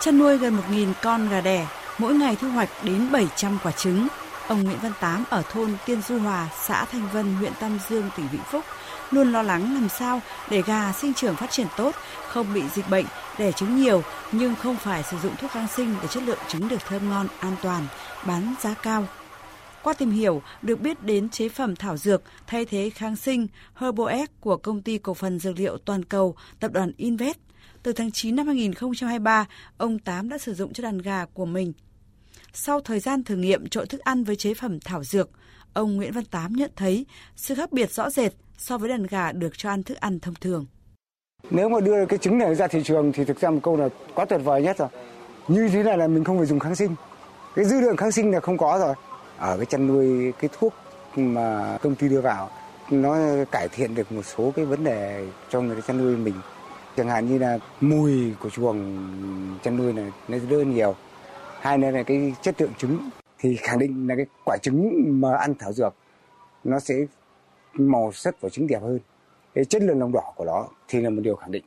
Chăn nuôi gần 1.000 con gà đẻ, mỗi ngày thu hoạch đến 700 quả trứng. Ông Nguyễn Văn Tám ở thôn Tiên Du Hòa, xã Thanh Vân, huyện Tam Dương, tỉnh Vĩnh Phúc luôn lo lắng làm sao để gà sinh trưởng phát triển tốt, không bị dịch bệnh, đẻ trứng nhiều nhưng không phải sử dụng thuốc kháng sinh để chất lượng trứng được thơm ngon, an toàn, bán giá cao. Qua tìm hiểu, được biết đến chế phẩm thảo dược thay thế kháng sinh Herbox của công ty cổ phần dược liệu toàn cầu tập đoàn Invest. Từ tháng 9 năm 2023, ông Tám đã sử dụng cho đàn gà của mình. Sau thời gian thử nghiệm trộn thức ăn với chế phẩm thảo dược, ông Nguyễn Văn Tám nhận thấy sự khác biệt rõ rệt so với đàn gà được cho ăn thức ăn thông thường. Nếu mà đưa cái trứng này ra thị trường thì thực ra một câu là quá tuyệt vời nhất rồi. Như thế này là mình không phải dùng kháng sinh. Cái dư lượng kháng sinh là không có rồi. Ở cái chăn nuôi cái thuốc mà công ty đưa vào nó cải thiện được một số cái vấn đề cho người chăn nuôi mình. Chẳng hạn như là mùi của chuồng chăn nuôi này nó đỡ nhiều. Hai nữa là cái chất lượng trứng thì khẳng định là cái quả trứng mà ăn thảo dược nó sẽ màu sắc của trứng đẹp hơn. Cái chất lượng lòng đỏ của nó thì là một điều khẳng định.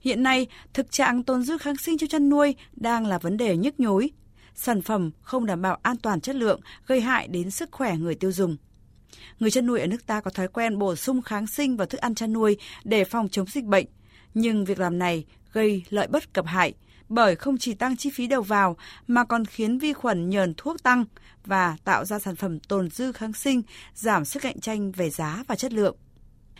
Hiện nay, thực trạng tồn dư kháng sinh cho chăn nuôi đang là vấn đề nhức nhối. Sản phẩm không đảm bảo an toàn chất lượng, gây hại đến sức khỏe người tiêu dùng. Người chăn nuôi ở nước ta có thói quen bổ sung kháng sinh vào thức ăn chăn nuôi để phòng chống dịch bệnh, nhưng việc làm này gây lợi bất cập hại bởi không chỉ tăng chi phí đầu vào mà còn khiến vi khuẩn nhờn thuốc tăng và tạo ra sản phẩm tồn dư kháng sinh, giảm sức cạnh tranh về giá và chất lượng.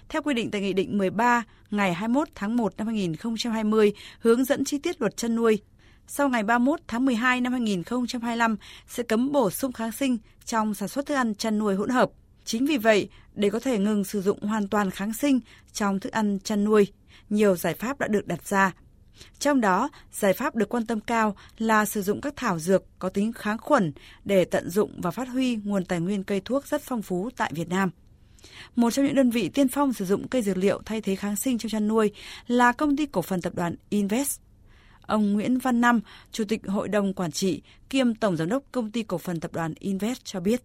Theo quy định tại Nghị định 13 ngày 21 tháng 1 năm 2020 hướng dẫn chi tiết luật chăn nuôi, sau ngày 31 tháng 12 năm 2025 sẽ cấm bổ sung kháng sinh trong sản xuất thức ăn chăn nuôi hỗn hợp. Chính vì vậy, để có thể ngừng sử dụng hoàn toàn kháng sinh trong thức ăn chăn nuôi, nhiều giải pháp đã được đặt ra trong đó, giải pháp được quan tâm cao là sử dụng các thảo dược có tính kháng khuẩn để tận dụng và phát huy nguồn tài nguyên cây thuốc rất phong phú tại Việt Nam. Một trong những đơn vị tiên phong sử dụng cây dược liệu thay thế kháng sinh trong chăn nuôi là công ty cổ phần tập đoàn Invest. Ông Nguyễn Văn Năm, Chủ tịch Hội đồng Quản trị kiêm Tổng Giám đốc Công ty Cổ phần Tập đoàn Invest cho biết.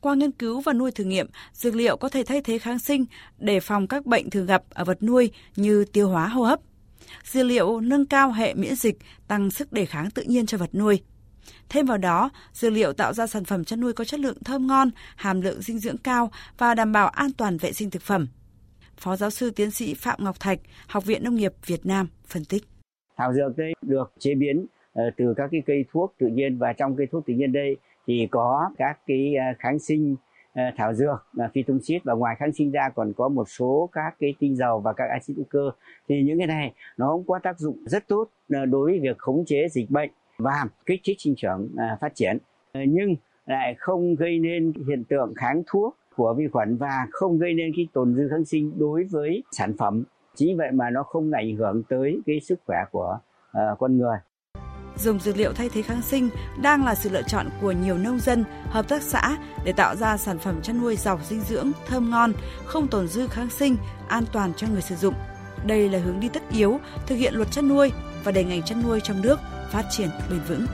Qua nghiên cứu và nuôi thử nghiệm, dược liệu có thể thay thế kháng sinh để phòng các bệnh thường gặp ở vật nuôi như tiêu hóa hô hấp. Dược liệu nâng cao hệ miễn dịch, tăng sức đề kháng tự nhiên cho vật nuôi. Thêm vào đó, dược liệu tạo ra sản phẩm chăn nuôi có chất lượng thơm ngon, hàm lượng dinh dưỡng cao và đảm bảo an toàn vệ sinh thực phẩm. Phó giáo sư tiến sĩ Phạm Ngọc Thạch, Học viện Nông nghiệp Việt Nam phân tích. Thảo dược đây được chế biến ờ, từ các cái cây thuốc tự nhiên và trong cây thuốc tự nhiên đây thì có các cái ờ, kháng sinh ờ, thảo dược phytoxit và ngoài kháng sinh ra còn có một số các cái tinh dầu và các axit hữu cơ thì những cái này nó cũng có tác dụng rất tốt đối với việc khống chế dịch bệnh và kích thích sinh trưởng phát triển nhưng lại không gây nên hiện tượng kháng thuốc của vi khuẩn và không gây nên cái tồn dư kháng sinh đối với sản phẩm chính vậy mà nó không ảnh hưởng tới cái sức khỏe của uh, con người dùng dược liệu thay thế kháng sinh đang là sự lựa chọn của nhiều nông dân, hợp tác xã để tạo ra sản phẩm chăn nuôi giàu dinh dưỡng, thơm ngon, không tồn dư kháng sinh, an toàn cho người sử dụng. Đây là hướng đi tất yếu thực hiện luật chăn nuôi và để ngành chăn nuôi trong nước phát triển bền vững.